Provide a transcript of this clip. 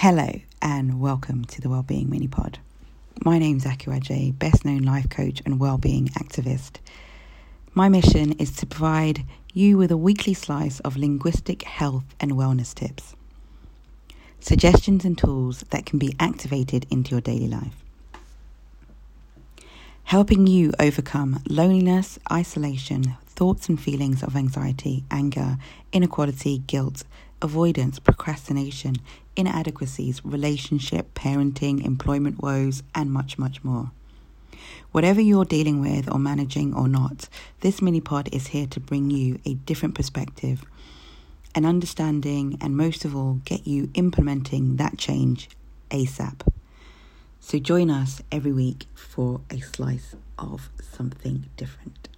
Hello and welcome to the Wellbeing Mini Pod. My name's Akuaje, best known life coach and wellbeing activist. My mission is to provide you with a weekly slice of linguistic health and wellness tips, suggestions and tools that can be activated into your daily life. Helping you overcome loneliness, isolation, thoughts and feelings of anxiety, anger, inequality, guilt, avoidance, procrastination, inadequacies, relationship, parenting, employment woes, and much, much more. Whatever you're dealing with or managing or not, this mini pod is here to bring you a different perspective, an understanding, and most of all, get you implementing that change ASAP. So join us every week for a slice of something different.